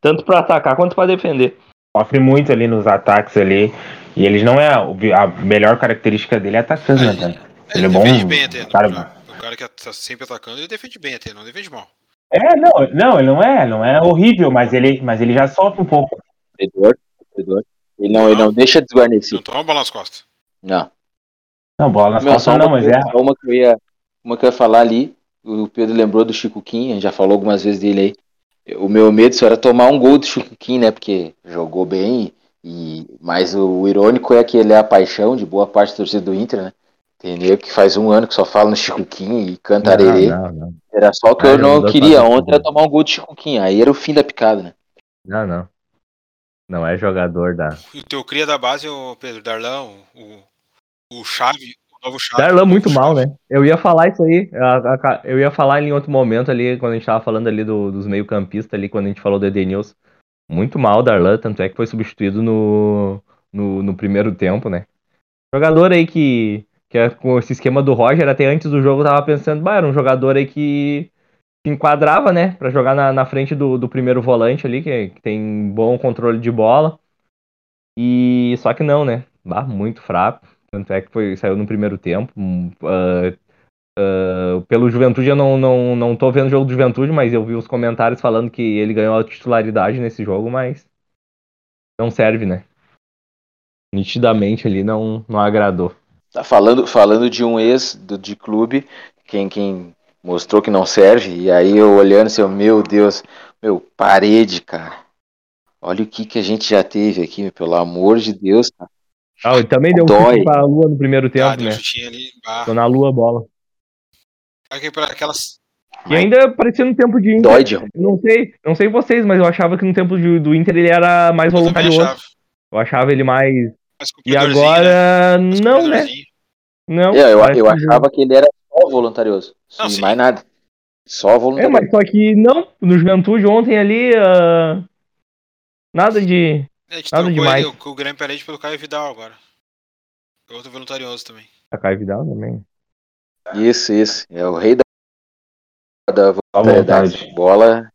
Tanto pra atacar quanto pra defender. Sofre muito ali nos ataques ali. E ele não é. A melhor característica dele é atacando, né, cara? Ele é bom. defende bem até. cara- cara que tá sempre atacando, ele defende bem até, não defende mal. É, não, não, ele não é, não é horrível, mas ele, mas ele já sofre um pouco. Ele não, ele não deixa desguarnecer. Não toma bola nas costas. Não. Não, bola nas Meu, costas não, mas coisa, é. uma que eu ia, uma que eu ia falar ali. O Pedro lembrou do Chico Kim, a gente já falou algumas vezes dele aí. O meu medo só era tomar um gol do Chico Kim, né? Porque jogou bem. E, mas o irônico é que ele é a paixão de boa parte da torcida do Inter, né? Entendeu? Que faz um ano que só fala no Chico Kim e canta arerê. Não, não, Era só o que Ah, eu não queria ontem, era tomar um gol do Chico Kim. Aí era o fim da picada, né? não, não. Não é jogador da. E o teu cria da base, o Pedro Darlão, o, o Chave, o novo Chave. Darlan muito mal, Chave. né? Eu ia falar isso aí. Eu ia falar em outro momento ali, quando a gente tava falando ali do- dos meio-campistas ali, quando a gente falou do Edenilson. Muito mal o Darlan, tanto é que foi substituído no, no, no primeiro tempo, né? Jogador aí que, que é com esse esquema do Roger, até antes do jogo eu tava pensando, bah, era um jogador aí que se enquadrava, né? Pra jogar na, na frente do, do primeiro volante ali, que, que tem bom controle de bola. E só que não, né? Bah, muito fraco. Tanto é que foi, saiu no primeiro tempo. ah, ah, pelo Juventude eu não, não, não tô vendo o jogo do Juventude, mas eu vi os comentários falando que ele ganhou a titularidade nesse jogo, mas não serve, né? Nitidamente ali não, não agradou. Tá falando, falando de um ex do, de clube, quem, quem mostrou que não serve, e aí eu olhando assim, eu, meu Deus, meu, parede, cara. Olha o que, que a gente já teve aqui, pelo amor de Deus, cara. Ah, ele também deu um Dói. chute pra lua no primeiro Ah, tempo, deu né? um ali. Ah, Tô na lua a bola. aquelas. E ainda parecia no tempo de Inter. Dói Eu Não sei, não sei vocês, mas eu achava que no tempo de- do Inter ele era mais voluntarioso. Eu achava ele mais. E né? agora, Mas não, né? Não. É, eu, eu que- achava que ele era só voluntarioso. Não, sim. mais nada. Só É, voluntarioso. mas só que não. No Juventude ontem ali. ah, Nada de. Gente Nada demais. ele, o, o Grêmio Parede pelo Caio Vidal agora. É Outro voluntarioso também. A Caio Vidal também. Isso, isso. É o rei da, da voluntariedade. vontade. Bola.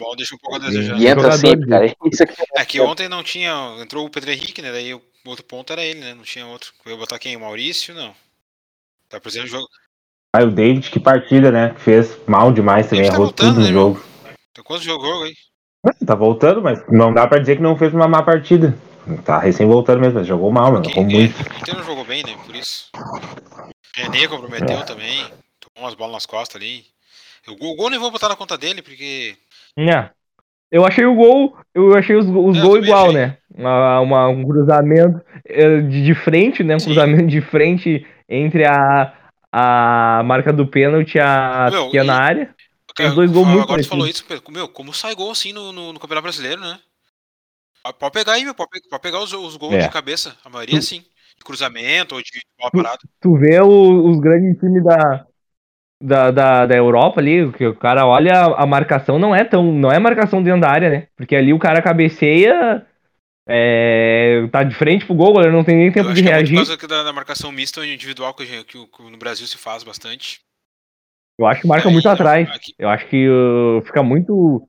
Bom, deixa um pouco a desejar. E entra sempre, cara. Isso aqui É que ontem não tinha. Entrou o Pedro Henrique, né? Daí o outro ponto era ele, né? Não tinha outro. Eu ia botar quem? O Maurício? Não. Tá precisando jogo. Aí o David, que partida, né? Fez mal demais também, tá errou voltando, tudo no né, jogo. Tem quantos jogos aí? Tá voltando, mas não dá pra dizer que não fez uma má partida. Tá recém voltando mesmo, mas jogou mal, mano. Jogou muito. Quem não jogou bem, né? Por isso. René comprometeu É. também. Tomou umas bolas nas costas ali. O gol, o gol nem vou botar na conta dele, porque. É. Eu achei o gol, eu achei os, os Eu gols igual, achei. né? Uma, uma- um cruzamento eh, de, de frente, né? Um Sim. cruzamento de frente entre a, a marca do pênalti e a Meu, pequena e- área. Cara, Os dois gols agora muito tu falou isso, meu, como sai gol assim no, no, no Campeonato Brasileiro, né? Pode- pegar aí, meu, pode, pe- pode pegar os, os gols É. de cabeça. A maioria Tu- sim. De cruzamento ou de bola parada. Tu vê o- os grandes times da, da, da, da Europa ali, que o cara olha a, a marcação, não é tão. Não é marcação dentro da área, né? Porque ali o cara cabeceia, é, tá de frente pro gol, o goleiro não tem nem tempo de é reagir. por causa da, da marcação mista ou individual que, a que que no Brasil se faz bastante. Eu acho que marca Aí, muito ó, atrás. aqui- Eu acho que uh, fica muito.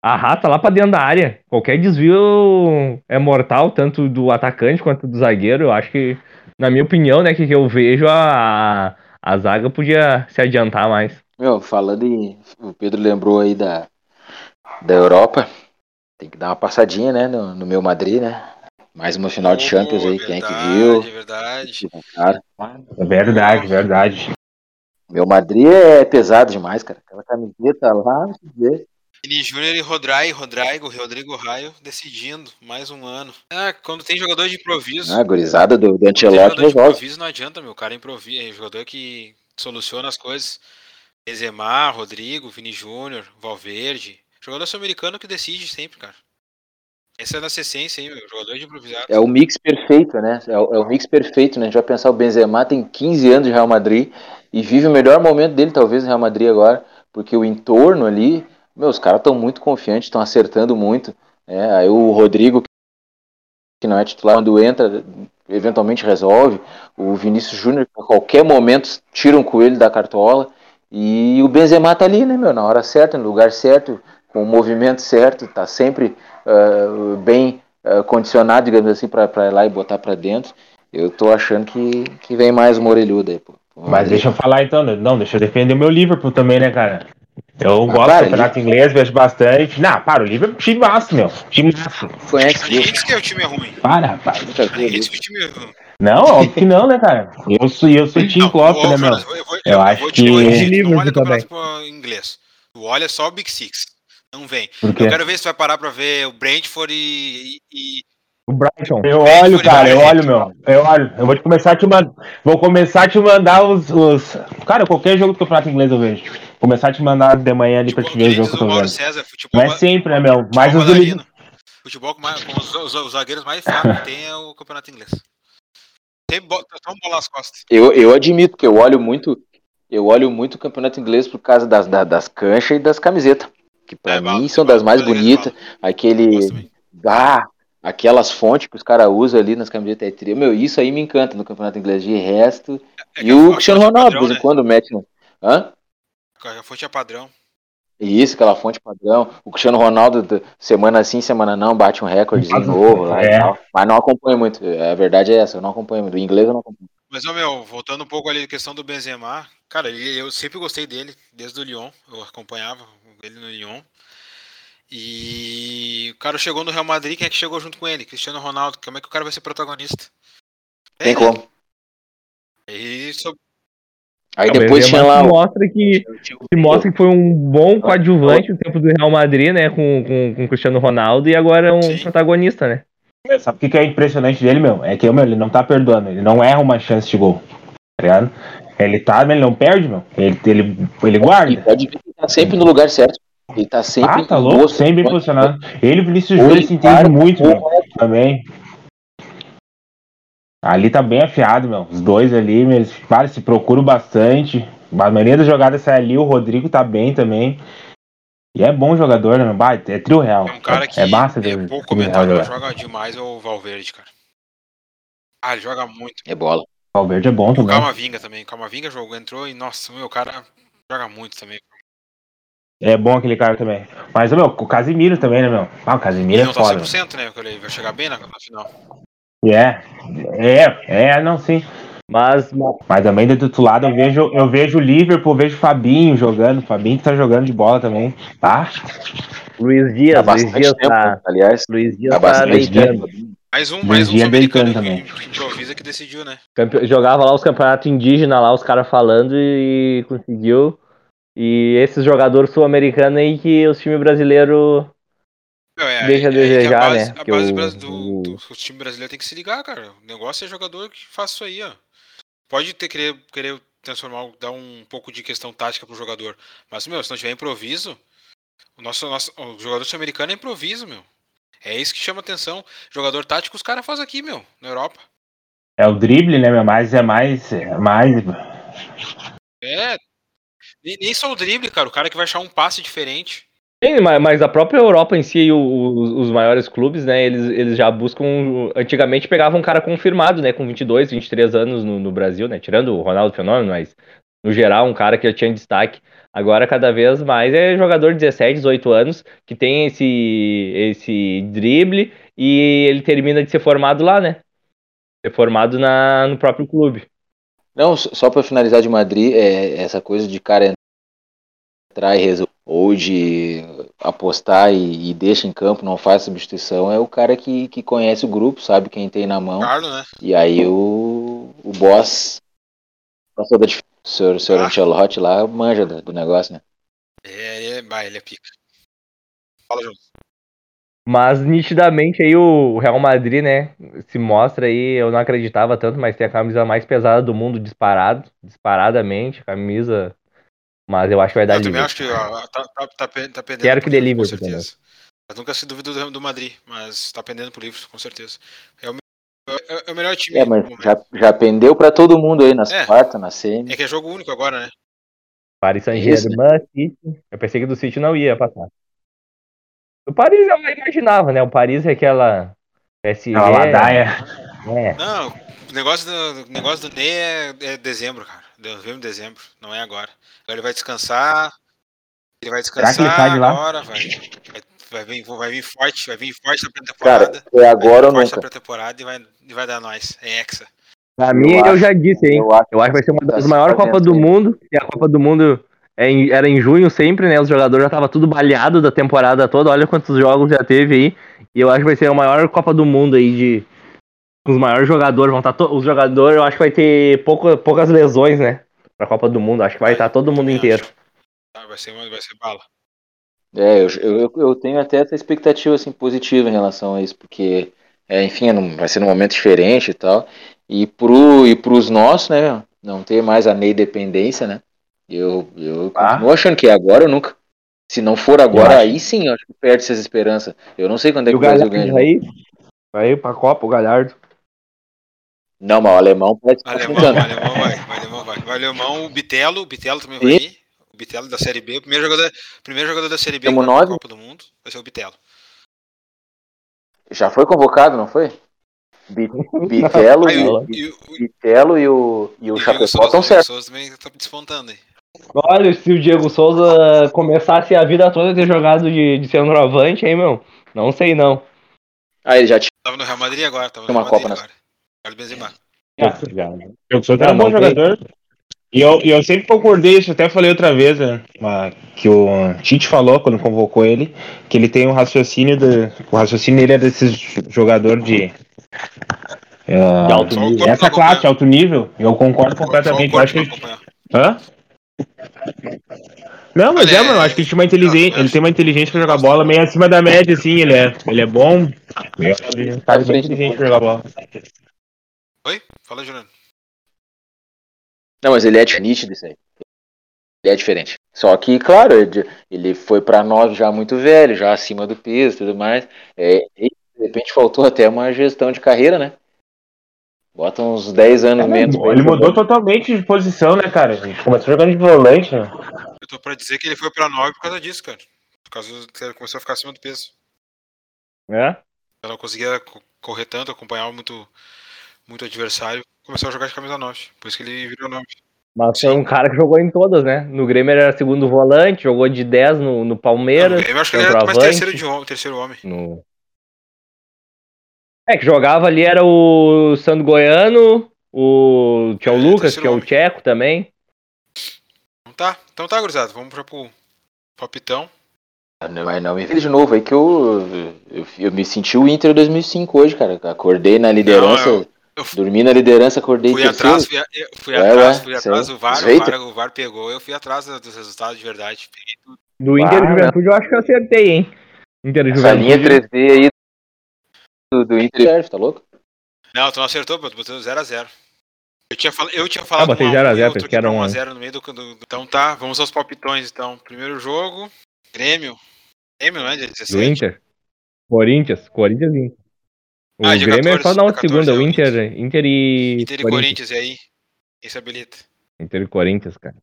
Arrasta lá pra dentro da área. Qualquer desvio é mortal, tanto do atacante quanto do zagueiro. Eu acho que, na minha opinião, né, que, que eu vejo, a, a zaga podia se adiantar mais. Meu, falando em. O Pedro lembrou aí da, da Europa. Tem que dar uma passadinha, né? No, no meu Madrid, né? Mais uma final de Champions aí, quem é que viu? É verdade. Cara, É verdade, verdade. meu Madrid é pesado demais, cara. Aquela camiseta lá, não se vê. Vini Júnior e Rodrai, Rodrigo, Rodrigo Raio decidindo mais um ano. Ah, quando tem jogador de improviso. Ah, gurizada do, do jogador de resolve. improviso não adianta, meu. O cara improvisa. É jogador que soluciona as coisas. Benzema, Rodrigo, Vini Júnior, Valverde. Jogador sul-americano que decide sempre, cara. Essa é a nossa essência aí, meu. Jogador de improvisado. É o mix perfeito, né? É o, é o mix perfeito, né? A gente vai pensar o Benzema tem 15 anos de Real Madrid e vive o melhor momento dele, talvez, no Real Madrid agora, porque o entorno ali, meu, os caras estão muito confiantes, estão acertando muito. né? aí o Rodrigo, que não é titular, quando entra, eventualmente resolve. O Vinícius Júnior, a qualquer momento, tira um coelho da cartola. E o Benzema tá ali, né, meu? Na hora certa, no lugar certo, com o movimento certo, tá sempre ah, bem ah, condicionado, digamos assim, pra ir lá e botar pra dentro. Eu tô achando que, que vem mais uma orelhuda aí, pô. Mas deixa eu falar então, né? não, deixa eu defender o meu Liverpool também, né, cara? Eu gosto para, do campeonato inglês, vejo bastante. Não, para, o Liverpool é um time massa, meu. Time massa. Conhece Ninguém disse que o time é ruim. Para, rapaz. Disse que o time é ruim. Não, óbvio que não, né, cara? Eu sou, eu sou Não, Klopp, né, meu? Eu, eu, Eu eu acho vou te que- Tu não olha o Liverpool campeonato inglês. Tu olha só o Big Six. Não vem. Eu quero ver se tu vai parar pra ver o Brentford e. e- O Brighton. Eu olho, cara, eu olho, meu. Eu olho. Eu vou te começar a te mandar. Vou começar a te mandar os, os. Cara, qualquer jogo do campeonato inglês eu vejo. Começar a te mandar de manhã ali pra futebol, te ver o jogo que eu tô Mauro vendo. César, futebol, Não é sempre, né, meu? Mas os do bailarino. Futebol com, mais- com os, os- os zagueiros mais fracos que tem é o campeonato inglês. Tem bo... Toma bola nas costas. Eu, eu admito que eu olho muito, eu olho muito o campeonato inglês por causa das, da- das canchas e das camisetas. Que pra É, mim são das mais bonitas. Aquele. Ah, aquelas fontes que os caras usam ali nas camisetas é tri- Meu, isso aí me encanta no campeonato inglês. De resto. É e que o Cristiano é Ronaldo, de vez em né? quando mete no. Hã? A fonte é padrão. Isso, aquela fonte padrão. O Cristiano Ronaldo, semana sim, semana não, bate um recordezinho Faz- novo lá é. e tal. Mas não acompanho muito. A verdade é essa, eu não acompanho muito. O inglês eu não acompanho. Mas, ô, meu, voltando um pouco ali à questão do Benzema, cara, eu sempre gostei dele, desde o Lyon, eu acompanhava ele no Lyon. E o cara chegou no Real Madrid, quem é que chegou junto com ele? Cristiano Ronaldo, como é que o cara vai ser protagonista? Tem É, como. E so- Aí depois tinha lá. o- mostra que, que mostra que foi um bom coadjuvante no tempo do Real Madrid, né? Com, com, com o Cristiano Ronaldo e agora é um Sim. protagonista, né? Sabe o que que é impressionante dele, meu? É que meu, ele não tá perdoando, ele não erra uma chance de gol. Tá ligado? Ele tá, ele não perde, meu. Ele, ele, ele guarda. pode ver que tá sempre no lugar certo. Ele tá sempre Ah, tá louco, sempre bem posicionado. Ele o Vinícius Júnior ele se entendem para, muito, meu. Também. Ali tá bem afiado, meu. Os dois ali, eles para, se procuram bastante. A maioria das jogadas sai ali, o Rodrigo tá bem também. E é bom jogador, né? meu? Bah, é trio real. é um cara que é massa é pouco comentado, jogar. joga demais é o Valverde, cara. Ah, ele joga muito. É bola. O Valverde é bom E o também. Camavinga também. O Camavinga jogou, entrou e, nossa, meu, o cara joga muito também. É bom aquele cara também. Mas, meu, o Casimiro também, né, meu? Ah, o Casimiro Ele é não tá foda. 100%, né? Ele vai chegar bem na, na final. É, é, é, não, sim. Mas, mas também do outro lado eu vejo, eu vejo o Liverpool, eu vejo o Fabinho jogando. O Fabinho tá jogando de bola também. Tá? Luiz Dias, Luiz bastante Dias tempo, tá. aliás. Luiz Dias tá bastante deitando. Mais um, Luiz mais um Dias sul-americano deitando que, que improvisa que decidiu, né? Campe- Jogava lá os campeonatos indígenas lá, os caras falando e conseguiu. E esses jogadores sul-americanos aí que os times brasileiros é, Deixa a é aí que desejar, a base, né? A Que base o- do, o- do, do time brasileiro tem que se ligar, cara. O negócio é jogador que faz isso aí, ó. Pode ter querer, querer transformar, dar um pouco de questão tática pro jogador. Mas, meu, se não tiver improviso, o nosso, nosso o jogador sul-americano é improviso, meu. É isso que chama atenção. Jogador tático os caras fazem aqui, meu, na Europa. É o drible, né, meu? Mas é mais. É mais... É. Nem, nem só o drible, cara. O cara que vai achar um passe diferente. Sim, mas, a própria Europa em si, o- o- os maiores clubes, né, eles, eles já buscam. Antigamente pegavam um cara confirmado, né, com 22, 23 anos no, no Brasil, né, tirando o Ronaldo Fenômeno, mas no geral, um cara que já tinha destaque. Agora, cada vez mais é jogador de 17, 18 anos que tem esse, esse drible e ele termina de ser formado lá, né? Ser formado na, no próprio clube. Não, só pra finalizar de Madrid, é, essa coisa de cara resolver, ou de apostar e, e deixa em campo, não faz substituição, é o cara que, que conhece o grupo, sabe quem tem na mão. Carlos, né? E aí o, o boss passou da o senhor, o senhor Ah. Ancelotti lá manja do, do negócio, né? É, ele é, bah, ele é pica. Fala, João. Mas nitidamente aí o Real Madrid, né, se mostra aí, eu não acreditava tanto, mas tem a camisa mais pesada do mundo disparado, disparadamente, camisa, mas eu acho que vai dar Eu também acho que ó, tá, tá, tá, tá pendendo Quero que dê Liverpool, com certeza. Mas nunca se duvida do, do Madrid, mas tá pendendo pro Liverpool, com certeza. É o, é, é o melhor time É, do mas já, já pendeu pra todo mundo aí nas É. quartas, na semi. É que é jogo único agora, né? Paris Saint-Germain, City, eu pensei que do City não ia passar. O Paris eu imaginava, né, o Paris é aquela PSG, É uma ladaia. né, Não, o negócio do, o negócio do Ney é, é dezembro, cara. Novembro, em dezembro, não é agora. Agora ele vai descansar. Ele vai Será que ele descansar sai de lá? agora, vai, vai, vai vir, vai vir forte, vai vir forte na pré-temporada. é agora ou vai vir forte na nunca. pré-temporada e vai, e vai dar nós. É Hexa. Pra mim, eu, acho- já disse, hein? eu acho Eu acho que vai ser uma das maiores Copas do? Mundo. E a Copa do Mundo é em- era em junho sempre, né? Os jogadores já estavam tudo baleado da temporada toda. Olha quantos jogos já teve aí. E eu acho que vai ser a maior Copa do Mundo aí de. Os maiores jogadores vão estar. To... Os jogadores, eu acho que vai ter pouco, poucas lesões, né? Pra Copa do Mundo. Acho que vai estar todo mundo Também inteiro. Tá, vai, ser, vai ser bala. É, eu, eu, eu tenho até essa expectativa assim, positiva em relação a isso, porque, é, enfim, não- vai ser num momento diferente e tal. E pro, e pros nossos, né, não ter mais a Ney dependência, né? Eu, eu Ah. continuo achando que é agora ou nunca. Se não for agora, aí sim, eu acho que perde essas esperanças. Eu não sei quando é E que o Brasil ganha. aí. Vai pra Copa, o Galhardo. Não, mas o alemão pode estar Alemão, tentando. alemão vai, o alemão vai. O alemão, o Bitelo, o Bitelo também vai ir. O Bitelo da Série B, o primeiro jogador, primeiro jogador da Série B Temos nove? Copa do Mundo vai ser o Bitelo. Já foi convocado, não foi? Bi- *laughs* Bitelo, Aí, e, o- e, o- Bitelo e o, e o o Chapecó Souza, estão o Diego certos. Souza também tá despontando aí. Olha, se o Diego Souza começasse a vida toda a ter jogado de, de centroavante, hein, meu? Não sei não. Ah, ele já tinha Tava no Real Madrid agora, tava no Tem uma Real Madrid Copa nas- agora. Carlos Benzema. Ah. Eu sou Não, um bom tem. jogador. E eu, e eu sempre concordei, isso até falei outra vez, né, que o Tite falou quando convocou ele, que ele tem um raciocínio, do, o raciocínio dele é desses jogador de, eh, De alto nível. essa classe, alto nível, eu concordo completamente. Eu corpo acho que não ele, hã? Não, mas é, mano, eu acho que ele tinha uma inteligência, ele tem uma inteligência pra jogar bola meio acima da média, assim, ele é, ele é bom, ele é bem inteligente pra jogar bola. Oi? Fala, Juliano. Não, mas ele é de- nítido isso aí. Ele é diferente. Só que, claro, ele- foi pra 9 já muito velho, já acima do peso e tudo mais. É, e, de repente faltou até uma gestão de carreira, né? Bota uns 10 anos menos. pra Ele jogar. mudou totalmente de posição, né, cara? Ele começou jogando de volante, né? Eu tô pra dizer que ele foi pra 9 por causa disso, cara. Por causa que ele começou a ficar acima do peso. É? Ela não conseguia co- correr tanto, acompanhar muito, muito adversário. Começou a jogar de camisa 9. Por isso que ele virou 9. Mas foi um cara que jogou em todas, né? No Grêmio ele era segundo volante, jogou de 10 no, no Palmeiras. Eu acho que ele era mais terceiro, de terceiro homem. no... É, que jogava ali era o Sandro Goiano, O tinha o É, Lucas, terceiro tinha o homem. Tcheco também. Então tá, então tá, gurizada. Vamos pra pro palpitão. Mas não me vê de novo aí que eu, eu, eu me senti o Inter 2005 hoje, cara. Acordei na liderança, Não, eu- eu dormi na liderança, acordei Fui terceiro. atrás, fui, a- fui Ué, atrás, ué, fui atrás do VAR, o. VAR, o VAR pegou, eu fui atrás dos resultados de verdade. Peguei tudo. Do Inter e Ah, Juventude eu acho que eu acertei, hein? Inter e Essa linha Juventude. 3D aí do, do Inter serve, tá louco? Não, tu não acertou, tu botou 0x0. Eu tinha, fal... eu tinha falado Ah, botei um 0 a 0, e eu pensei tô que era aqui um pra a. 1x0 no meio do, do- Então tá, vamos aos palpitões então. Primeiro jogo, Grêmio. Grêmio, não é? Dia 17. Do Inter. Corinthians. Corinthians e Inter. O Ah, Grêmio é 14, só na dia outra segunda. 14 é O Inter, Inter e. Inter e Corinthians, e aí? Esse habilita. Inter e Corinthians, cara.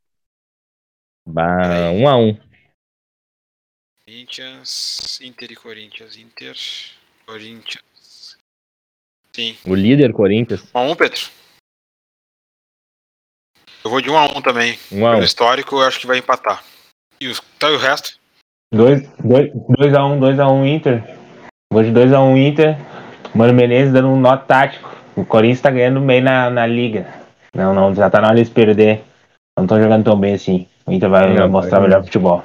Bah, um a um. Corinthians, Inter e Corinthians. Inter, Corinthians. Sim. O líder Corinthians. 1x1, Pedro? Eu vou de 1x1 também. Um a Pelo um. histórico, eu acho que vai empatar. E, os... tá, e o resto? 2x1, 2x1 Inter. Vou de 2x1 Inter. Mano Menezes dando um nó tático. O Corinthians tá ganhando bem na, na liga. Não, não, já tá na hora de se perder. Não estão jogando tão bem assim. O Inter vai Não, mostrar vai. melhor futebol.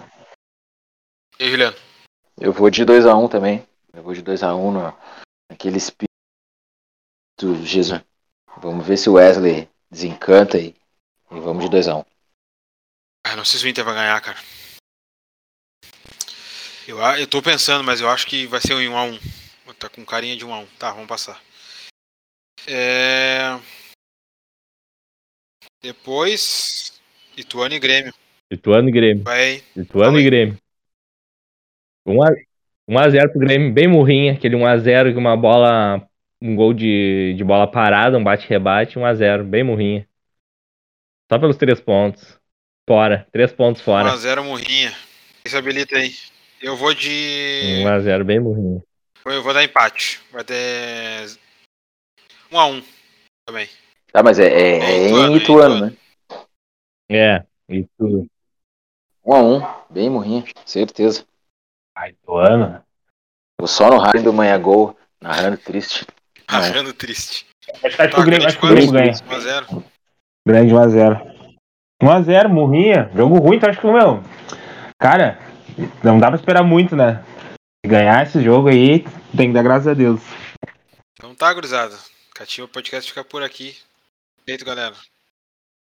E aí, Juliano? Eu vou de 2x1 também. Eu vou de 2x1 no, naquele espírito do Jesus. Vamos ver se o Wesley desencanta e, e vamos de 2x1. Ah, não sei se o Inter vai ganhar, cara. Eu, eu tô pensando, mas eu acho que vai ser um 1x1. Tá com carinha de 1x1. Tá, vamos passar. É... Depois, Ituano e Grêmio. Ituano e Grêmio. Vai. Ituano Fala e. Grêmio. 1x0 pro Grêmio, bem murrinha. Aquele 1x0 com uma bola. Um gol de, de bola parada, um bate-rebate, 1x0, bem murrinha. Só pelos três pontos. Fora. Três pontos fora. 1x0 Murrinha. Esse habilita aí. Eu vou de. 1x0, bem murrinha. Eu vou dar empate. Vai ter. 1x1 também. Tá, mas é, é- é Ituano, em Ituano, né? É, isso. 1x1, bem morrinho, certeza. Ai, Ituano. Vou só no rádio do Manhã Gol, narrando triste. Achando triste. Acho, acho que Tá, o Grêmio, grande acho que o Grêmio ganha. 1x0. Grande 1x0. 1x0, morrinha. Jogo ruim, então acho que, meu. Cara, não dá pra esperar muito, né? Ganhar esse jogo aí, tem que dar graças a Deus. Então tá, gurizada. Cativa Podcast fica por aqui. Feito, galera.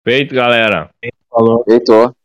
Feito, galera. Falou. Feito.